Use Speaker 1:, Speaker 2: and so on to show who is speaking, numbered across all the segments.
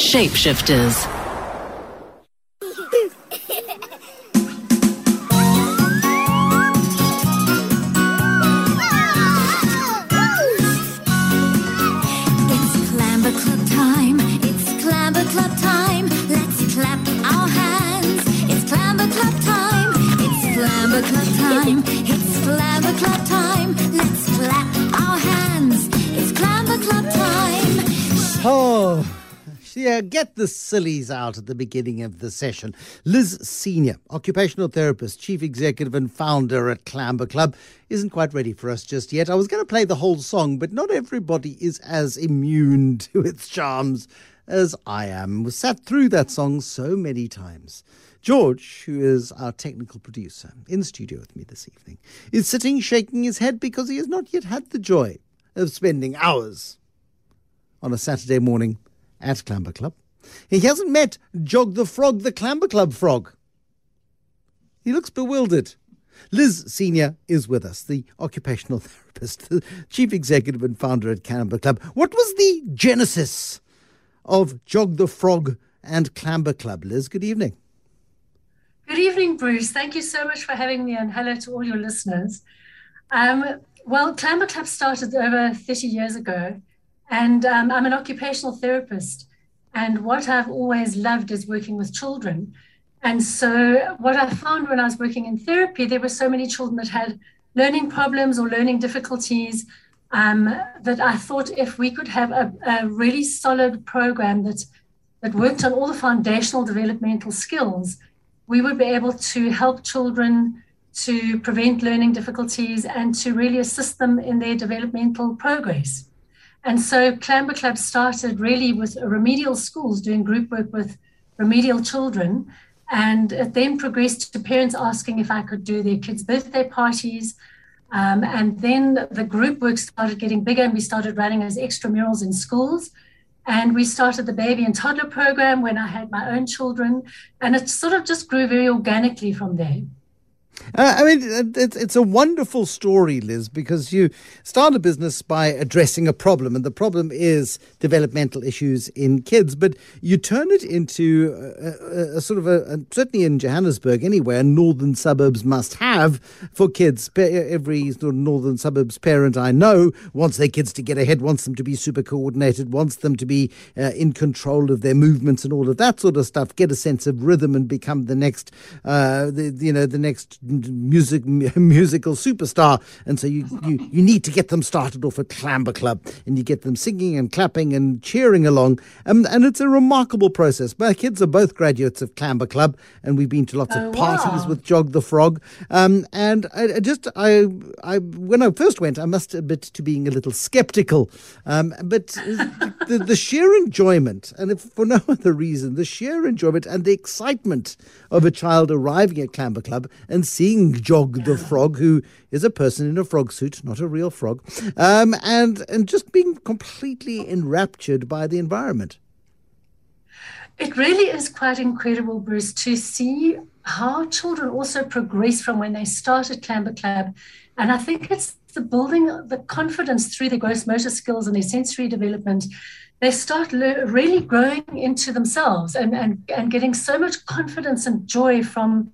Speaker 1: Shapeshifters.
Speaker 2: Yeah, get the sillies out at the beginning of the session. Liz Senior, occupational therapist, chief executive, and founder at Clamber Club, isn't quite ready for us just yet. I was going to play the whole song, but not everybody is as immune to its charms as I am. We sat through that song so many times. George, who is our technical producer in studio with me this evening, is sitting shaking his head because he has not yet had the joy of spending hours on a Saturday morning at Clamber Club. He hasn't met Jog the Frog, the Clamber Club frog. He looks bewildered. Liz Senior is with us, the occupational therapist, the chief executive and founder at Clamber Club. What was the genesis of Jog the Frog and Clamber Club? Liz, good evening.
Speaker 3: Good evening, Bruce. Thank you so much for having me, and hello to all your listeners. Um, well, Clamber Club started over 30 years ago, and um, I'm an occupational therapist. And what I've always loved is working with children. And so, what I found when I was working in therapy, there were so many children that had learning problems or learning difficulties um, that I thought if we could have a, a really solid program that, that worked on all the foundational developmental skills, we would be able to help children to prevent learning difficulties and to really assist them in their developmental progress. And so Clamber Club started really with remedial schools doing group work with remedial children. And it then progressed to parents asking if I could do their kids' birthday parties. Um, and then the group work started getting bigger and we started running as extramurals in schools. And we started the baby and toddler program when I had my own children. And it sort of just grew very organically from there.
Speaker 2: Uh, I mean, it's, it's a wonderful story, Liz, because you start a business by addressing a problem, and the problem is developmental issues in kids, but you turn it into a, a, a sort of a, a, certainly in Johannesburg anywhere, northern suburbs must have for kids. Every northern suburbs parent I know wants their kids to get ahead, wants them to be super coordinated, wants them to be uh, in control of their movements and all of that sort of stuff, get a sense of rhythm and become the next, uh, the, you know, the next music musical superstar, and so you, you you need to get them started off at Clamber Club, and you get them singing and clapping and cheering along, um, and it's a remarkable process. My kids are both graduates of Clamber Club, and we've been to lots
Speaker 3: Oh,
Speaker 2: of parties
Speaker 3: wow.
Speaker 2: with Jog the Frog, um, and I, I just I I when I first went, I must admit to being a little sceptical, um, but the, the sheer enjoyment, and if for no other reason, the sheer enjoyment and the excitement of a child arriving at Clamber Club and seeing Jog the Frog, who is a person in a frog suit, not a real frog, um, and and just being completely enraptured by the environment.
Speaker 3: It really is quite incredible, Bruce, to see how children also progress from when they start at Clamber Club. And I think it's the building the confidence through their gross motor skills and their sensory development. They start le- really growing into themselves and, and, and getting so much confidence and joy from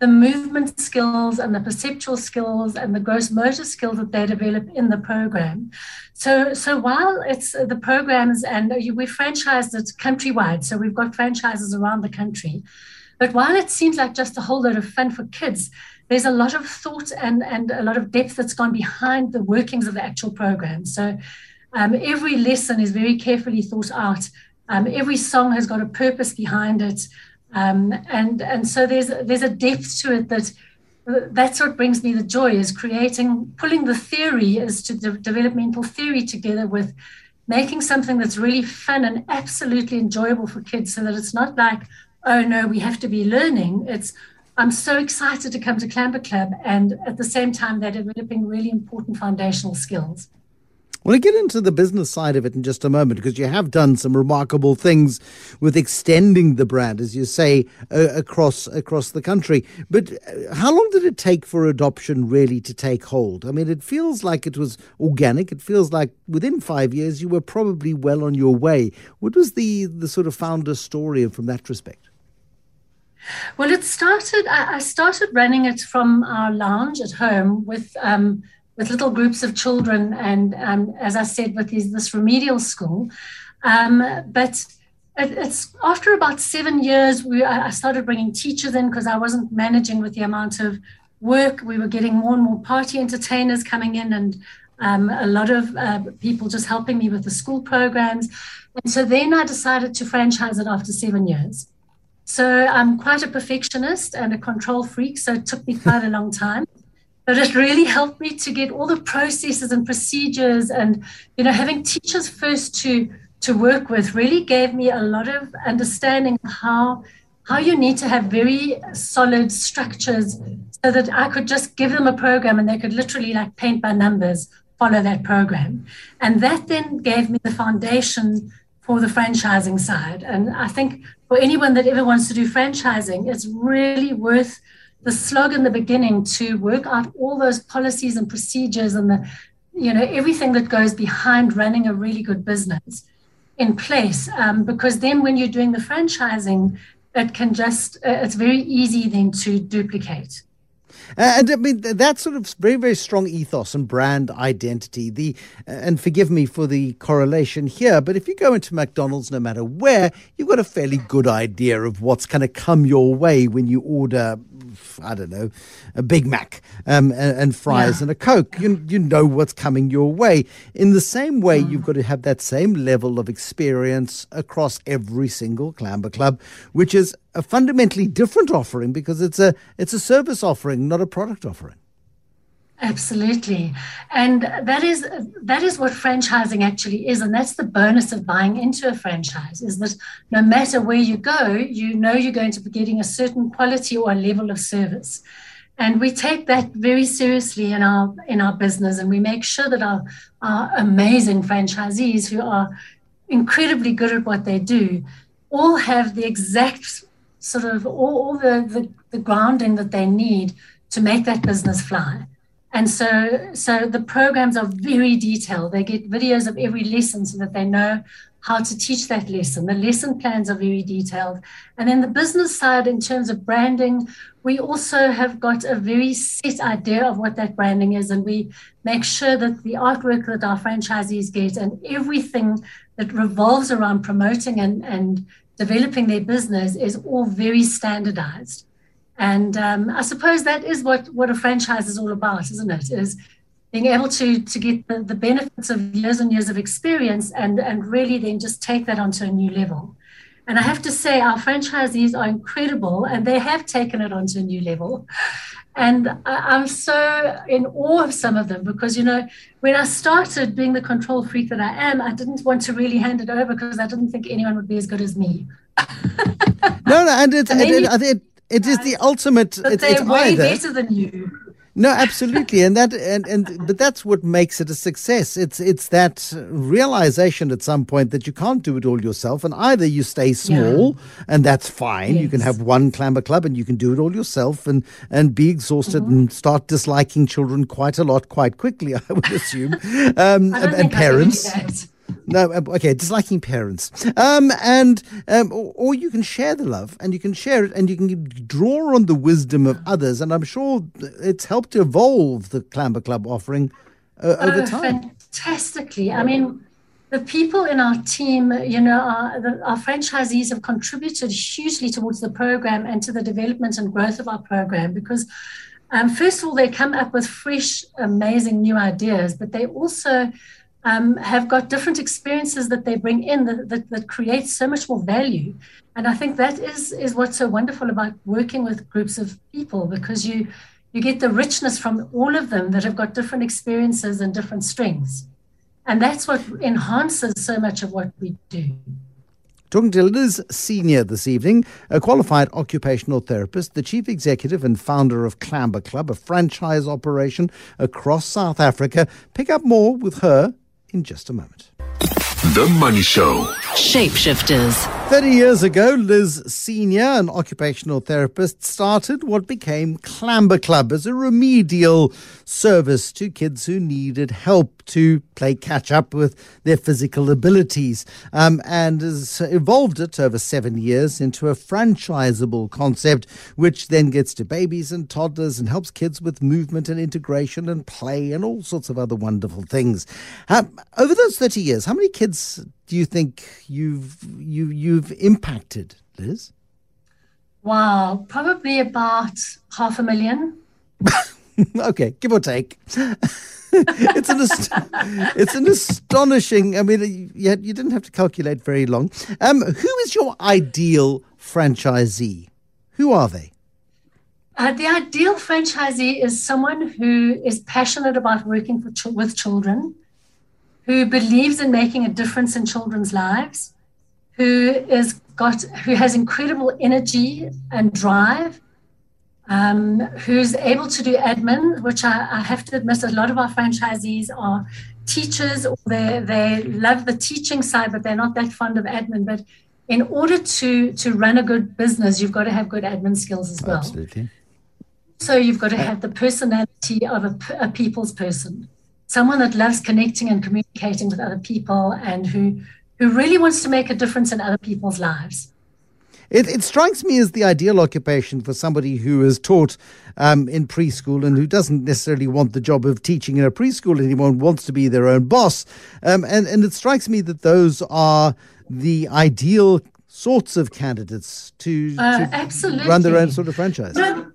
Speaker 3: the movement skills and the perceptual skills and the gross motor skills that they develop in the program. So, so while it's uh, the programs and we franchised it countrywide, so we've got franchises around the country. But while it seems like just a whole lot of fun for kids, there's a lot of thought and, and a lot of depth that's gone behind the workings of the actual program. So um, every lesson is very carefully thought out. Um, every song has got a purpose behind it. Um, and and so there's there's a depth to it that that's what brings me the joy is creating pulling the theory as to de- developmental theory together with making something that's really fun and absolutely enjoyable for kids so that it's not like oh no we have to be learning. It's i'm so excited to come to clamber club and at the same time they're developing really important foundational skills
Speaker 2: We'll get into the business side of it in just a moment because you have done some remarkable things with extending the brand, as you say, uh, across across the country. But uh, how long did it take for adoption really to take hold? I mean, it feels like it was organic. It feels like within five years you were probably well on your way. What was the the sort of founder story from that respect?
Speaker 3: Well, it started. I started running it from our lounge at home with. Um, with little groups of children, and um, as I said, with these, this remedial school. Um, but it, it's after about seven years, we, I started bringing teachers in because I wasn't managing with the amount of work. We were getting more and more party entertainers coming in, and um, a lot of uh, people just helping me with the school programs. And so then I decided to franchise it after seven years. So I'm quite a perfectionist and a control freak, so it took me quite a long time but it really helped me to get all the processes and procedures and you know having teachers first to to work with really gave me a lot of understanding how how you need to have very solid structures so that I could just give them a program and they could literally like paint by numbers follow that program. And that then gave me the foundation for the franchising side. And I think for anyone that ever wants to do franchising it's really worth the slog in the beginning to work out all those policies and procedures and the you know everything that goes behind running a really good business in place. Um, because then when you're doing the franchising it can just uh, it's very easy then to duplicate
Speaker 2: and I mean that sort of very very strong ethos and brand identity. The uh, and forgive me for the correlation here, but if you go into McDonald's, no matter where, you've got a fairly good idea of what's going to come your way when you order I don't know, a Big Mac um, and, and, fries yeah. and a Coke. You, you know what's coming your way. In the same way, mm. you've got to have that same level of experience across every single Clamber Club, which is a fundamentally different offering because it's a it's a service offering, not a product offering.
Speaker 3: Absolutely. And that is that is what franchising actually is. And that's the bonus of buying into a franchise is that no matter where you go, you know you're going to be getting a certain quality or level of service. And we take that very seriously in our in our business and we make sure that our, our amazing franchisees who are incredibly good at what they do all have the exact sort of all, all the, the, the grounding that they need to make that business fly. And so, so the programs are very detailed. They get videos of every lesson so that they know how to teach that lesson. The lesson plans are very detailed. And then the business side, in terms of branding, we also have got a very set idea of what that branding is. And we make sure that the artwork that our franchisees get and everything that revolves around promoting and, and developing their business is all very standardized. And um, I suppose that is what, what a franchise is all about, isn't it? Is being able to, to get the, the benefits of years and years of experience and, and really then just take that onto a new level. And I have to say, our franchisees are incredible and they have taken it onto a new level. And I, am so in awe of some of them because, you know, when I started being the control freak that I am, I didn't want to really hand it over because I didn't think anyone would be as good as me.
Speaker 2: no, no, and it's, and it, it, it, it is uh, the ultimate.
Speaker 3: But
Speaker 2: it's,
Speaker 3: they're
Speaker 2: it's
Speaker 3: way
Speaker 2: either.
Speaker 3: better than you.
Speaker 2: No, absolutely, and that and and but that's what makes it a success. It's it's that realization at some point that you can't do it all yourself, and either you stay small, yeah. and that's fine. Yes. You can have one clamber club, and you can do it all yourself, and and be exhausted mm-hmm. and start disliking children quite a lot quite quickly. I would assume, um, and parents. No, uh, okay, disliking parents. Um, and um, or, or, you can share the love, and you can share it, and you can draw on the wisdom of others. And I'm sure it's helped to evolve the Clamber Club offering uh, over oh, time.
Speaker 3: Fantastically. I mean, the people in our team, you know, our, the, our franchisees have contributed hugely towards the program and to the development and growth of our program because. Um, first of all, they come up with fresh, amazing new ideas, but they also um, have got different experiences that they bring in that, that, that create so much more value. And I think that is, is what's so wonderful about working with groups of people because you, you get the richness from all of them that have got different experiences and different strengths. And that's what enhances so much of what we do.
Speaker 2: Talking to Liz Senior this evening, a qualified occupational therapist, the chief executive and founder of Clamber Club, a franchise operation across South Africa. Pick up more with her in just a moment.
Speaker 1: The Money Show.
Speaker 4: Shapeshifters.
Speaker 2: 30 years ago, Liz Senior, an occupational therapist, started what became Clamber Club as a remedial service to kids who needed help to play catch up with their physical abilities um, and has evolved it over seven years into a franchisable concept, which then gets to babies and toddlers and helps kids with movement and integration and play and all sorts of other wonderful things. Um, over those 30 years, how many kids do you think you've you you've impacted, Liz?
Speaker 3: Wow, probably about half a million.
Speaker 2: okay, give or take. it's an ast- it's an astonishing. I mean, you, you didn't have to calculate very long. Um, who is your ideal franchisee? Who are they?
Speaker 3: Uh, the ideal franchisee is someone who is passionate about working for ch- with children, who believes in making a difference in children's lives, who is got who has incredible energy and drive, um, who's able to do admin, which I, I, have to admit, a lot of our franchisees are teachers, or they they love the teaching side, but they're not that fond of admin. But in order to to run a good business, you've got to have good admin skills as well.
Speaker 2: Absolutely.
Speaker 3: So you've got to have the personality of a, a people's person, someone that loves connecting and communicating with other people, and who who really wants to make a difference in other people's lives.
Speaker 2: It, it, strikes me as the ideal occupation for somebody who is taught um, in preschool and who doesn't necessarily want the job of teaching in a preschool anymore and wants to be their own boss. Um, and, and it strikes me that those are the ideal sorts of candidates to,
Speaker 3: uh,
Speaker 2: to run their own sort of franchise.
Speaker 3: No,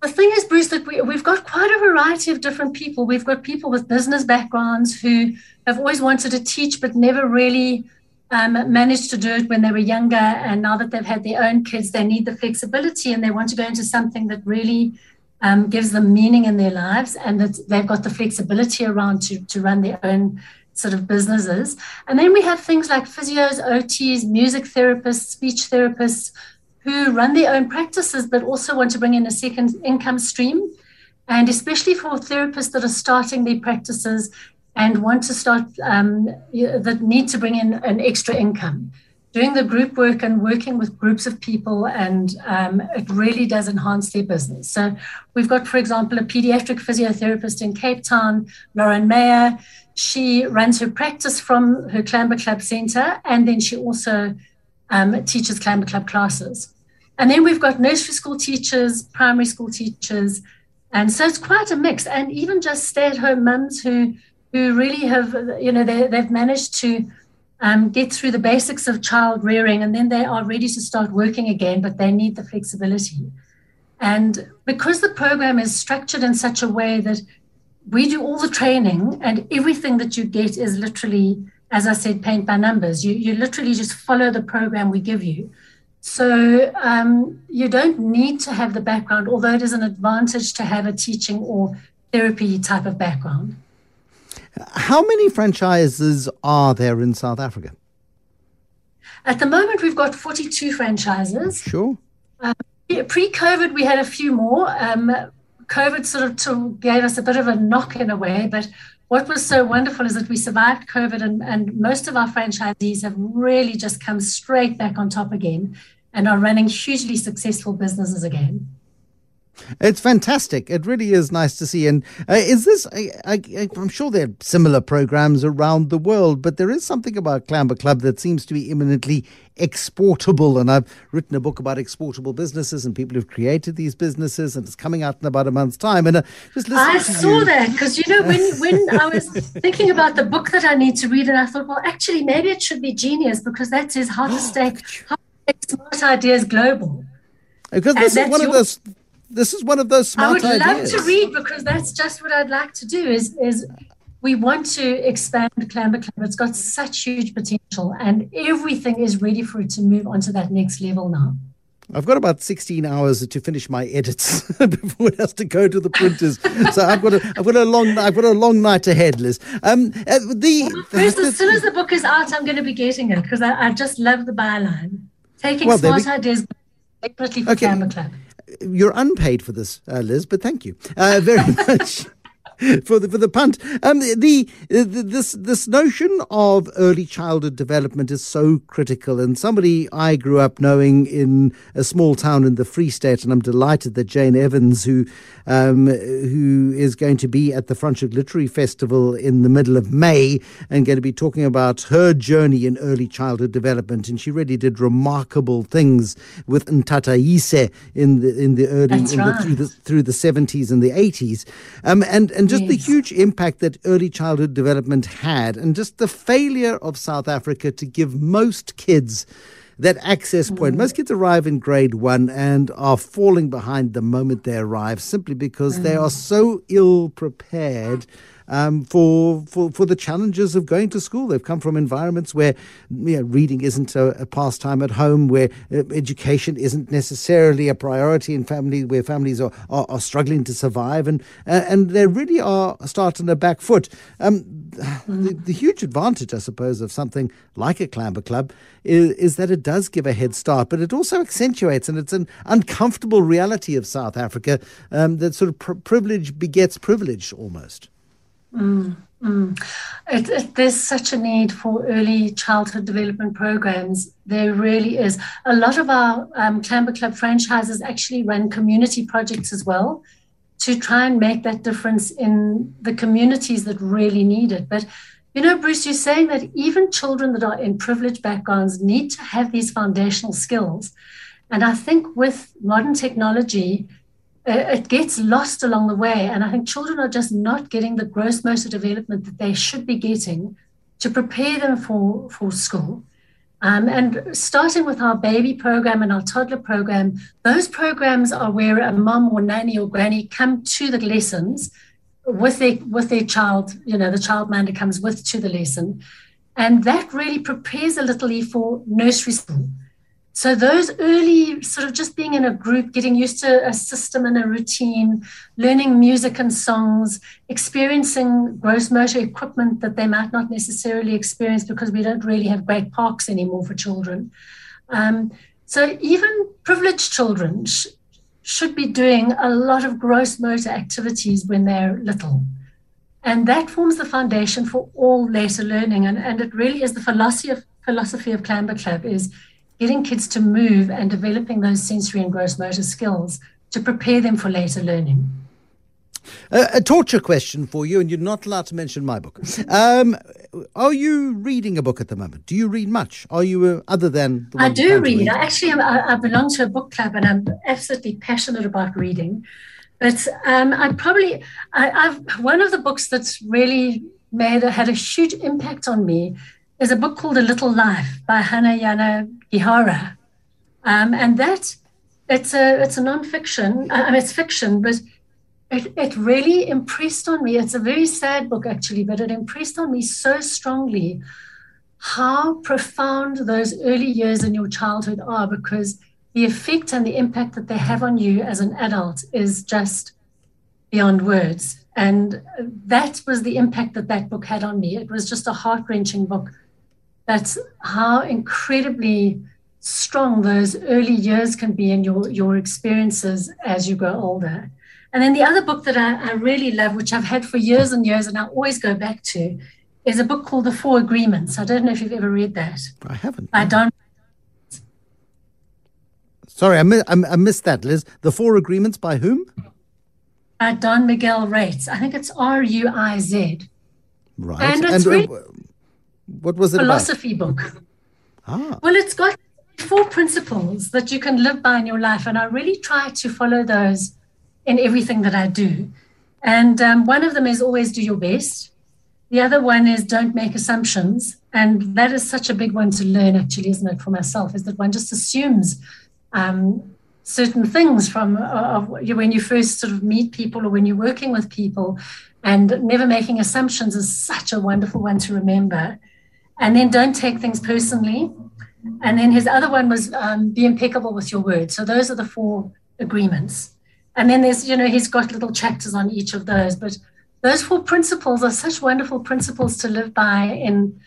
Speaker 3: the thing is, Bruce, that we, we've got quite a variety of different people. We've got people with business backgrounds who have always wanted to teach but never really um, managed to do it when they were younger. And now that they've had their own kids, they need the flexibility and they want to go into something that really um, gives them meaning in their lives and that they've got the flexibility around to, to run their own sort of businesses. And then we have things like physios, OTs, music therapists, speech therapists who run their own practices but also want to bring in a second income stream. And especially for therapists that are starting their practices and want to start um, that need to bring in an extra income. Doing the group work and working with groups of people, and um, it really does enhance their business. So, we've got, for example, a pediatric physiotherapist in Cape Town, Lauren Mayer. She runs her practice from her Clamber Club Centre, and then she also um, teaches Clamber Club classes. And then we've got nursery school teachers, primary school teachers, and so it's quite a mix. And even just stay-at-home mums who who really have, you know, they, they've managed to um, get through the basics of child rearing and then they are ready to start working again, but they need the flexibility. And because the program is structured in such a way that we do all the training and everything that you get is literally, as I said, paint by numbers. You, you literally just follow the program we give you. So um, you don't need to have the background, although it is an advantage to have a teaching or therapy type of background.
Speaker 2: How many franchises are there in South Africa?
Speaker 3: At the moment, we've got 42 franchises.
Speaker 2: Sure.
Speaker 3: Um, Pre COVID, we had a few more. Um, COVID sort of to, gave us a bit of a knock in a way, but what was so wonderful is that we survived COVID, and, and most of our franchisees have really just come straight back on top again and are running hugely successful businesses again.
Speaker 2: It's fantastic. It really is nice to see. And uh, is this, I, am sure there are similar programs around the world, but there is something about Clamber Club that seems to be imminently exportable. And I've written a book about exportable businesses and people who've created these businesses, and it's coming out in about a month's time. And uh, just
Speaker 3: I saw
Speaker 2: you,
Speaker 3: that because, you know, when, when I was thinking about the book that I need to read, and I thought, well, actually, maybe it should be Genius because that is how to stay, how to make smart ideas global.
Speaker 2: Because this is one of those this is one of those smart ideas.
Speaker 3: I would
Speaker 2: ideas.
Speaker 3: love to read because that's just what I'd like to do. Is is we want to expand Clamber Club. It's got such huge potential, and everything is ready for it to move on to that next level now.
Speaker 2: I've got about 16 hours to finish my edits before it has to go to the printers. so I've got a, I've got a long, I've got a long night ahead, Liz. Um, uh, the,
Speaker 3: well, first, as soon as the book is out, I'm going to be getting it because I, I, just love the byline. Taking well, smart ideas, definitely for okay. Clamber Club
Speaker 2: you're unpaid for this, uh, Liz, but thank you uh, very much. for the for the punt. Um, the, the this this notion of early childhood development is so critical, and somebody I grew up knowing in a small town in the Free State, and I'm delighted that Jane Evans, who um, who is going to be at the Franschhoek Literary Festival in the middle of May, and going to be talking about her journey in early childhood development, and she really did remarkable things with Ntataise in the in the early in the, through the through the 70s and the 80s. Um, and, and just the huge impact that early childhood development had, and just the failure of South Africa to give most kids that access point. Most kids arrive in grade one and are falling behind the moment they arrive simply because they are so ill prepared. Um, for, for for the challenges of going to school, they've come from environments where you know, reading isn't a, a pastime at home, where uh, education isn't necessarily a priority in family, where families are, are, are struggling to survive, and uh, and they really are starting a back foot. Um, the, the huge advantage, I suppose, of something like a Clamber Club is, is that it does give a head start, but it also accentuates, and it's an uncomfortable reality of South Africa um, that sort of pr- privilege begets privilege almost.
Speaker 3: It, it, there's such a need for early childhood development programs. There really is. A lot of our um, Clamber Club franchises actually run community projects as well to try and make that difference in the communities that really need it. But you know, Bruce, you're saying that even children that are in privileged backgrounds need to have these foundational skills. And I think with modern technology, uh, it gets lost along the way. And I think children are just not getting the gross motor development that they should be getting to prepare them for, for school. Um, and starting with our baby program and our toddler program, those programs are where a mum or nanny or granny come to the lessons with their with their child. You know, the childminder comes with to the lesson, and that really prepares a little E for nursery school. So those early sort of just being in a group, getting used to a system and a routine, learning music and songs, experiencing gross motor equipment that they might not necessarily experience because we don't really have great parks anymore for children. Um, so even privileged children should be doing a lot of gross motor activities when they're little. And that forms the foundation for all later learning. And, and it really is the philosophy of, philosophy of Clamber Club is getting kids to move and developing those sensory and gross motor skills to prepare them for later learning.
Speaker 2: Uh, a torture question for you, and you're not allowed to mention my book. Um, are you reading a book at the moment? Do you read much? Are you, uh, other than
Speaker 3: I do
Speaker 2: to
Speaker 3: read. I actually am, I, I belong to a book club and I'm absolutely passionate about reading. But um, I probably, I, I've one of the books that's really made a, had a huge impact on me is a book called A Little Life by Hannah Yana Gihara. Um, and that it's a it's a nonfiction. I mean, it's fiction, but it, it really impressed on me. It's a very sad book, actually, but it impressed on me so strongly how profound those early years in your childhood are because the effect and the impact that they have on you as an adult is just beyond words. And that was the impact that that book had on me. It was just a heart wrenching book. That's how incredibly strong those early years can be in your, your experiences as you grow older. And then the other book that I, I really love, which I've had for years and years and I always go back to, is a book called The Four Agreements. I don't know if you've ever read that
Speaker 2: I haven't.
Speaker 3: by Don.
Speaker 2: Sorry, I, mi- I, I missed that, Liz. The Four Agreements by whom?
Speaker 3: by Don Miguel Rates. I think it's R U I Z.
Speaker 2: Right.
Speaker 3: And it's
Speaker 2: uh,
Speaker 3: really-
Speaker 2: what was it
Speaker 3: Philosophy book.
Speaker 2: Ah,
Speaker 3: Well, it's got four principles that you can live by in your life, and I really try to follow those in everything that I do. And um, one of them is always do your best. The other one is don't make assumptions, and that is such a big one to learn, actually, isn't it, for myself? Is that one just assumes um, certain things from uh, when you first sort of meet people or when you're working with people, and never making assumptions is such a wonderful one to remember. And then don't take things personally. And then his other one was um, be impeccable with your word. So those are the four agreements. And then there's, you know, he's got little chapters on each of those. But those four principles are such wonderful principles to live by in,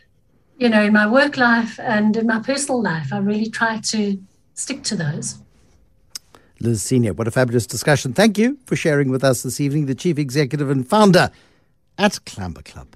Speaker 3: you know, in my work life and in my personal life. I really try to stick to those.
Speaker 2: Liz Senior. What a fabulous discussion. Thank you for sharing with us this evening, the Chief Executive and Founder at Clamber Club.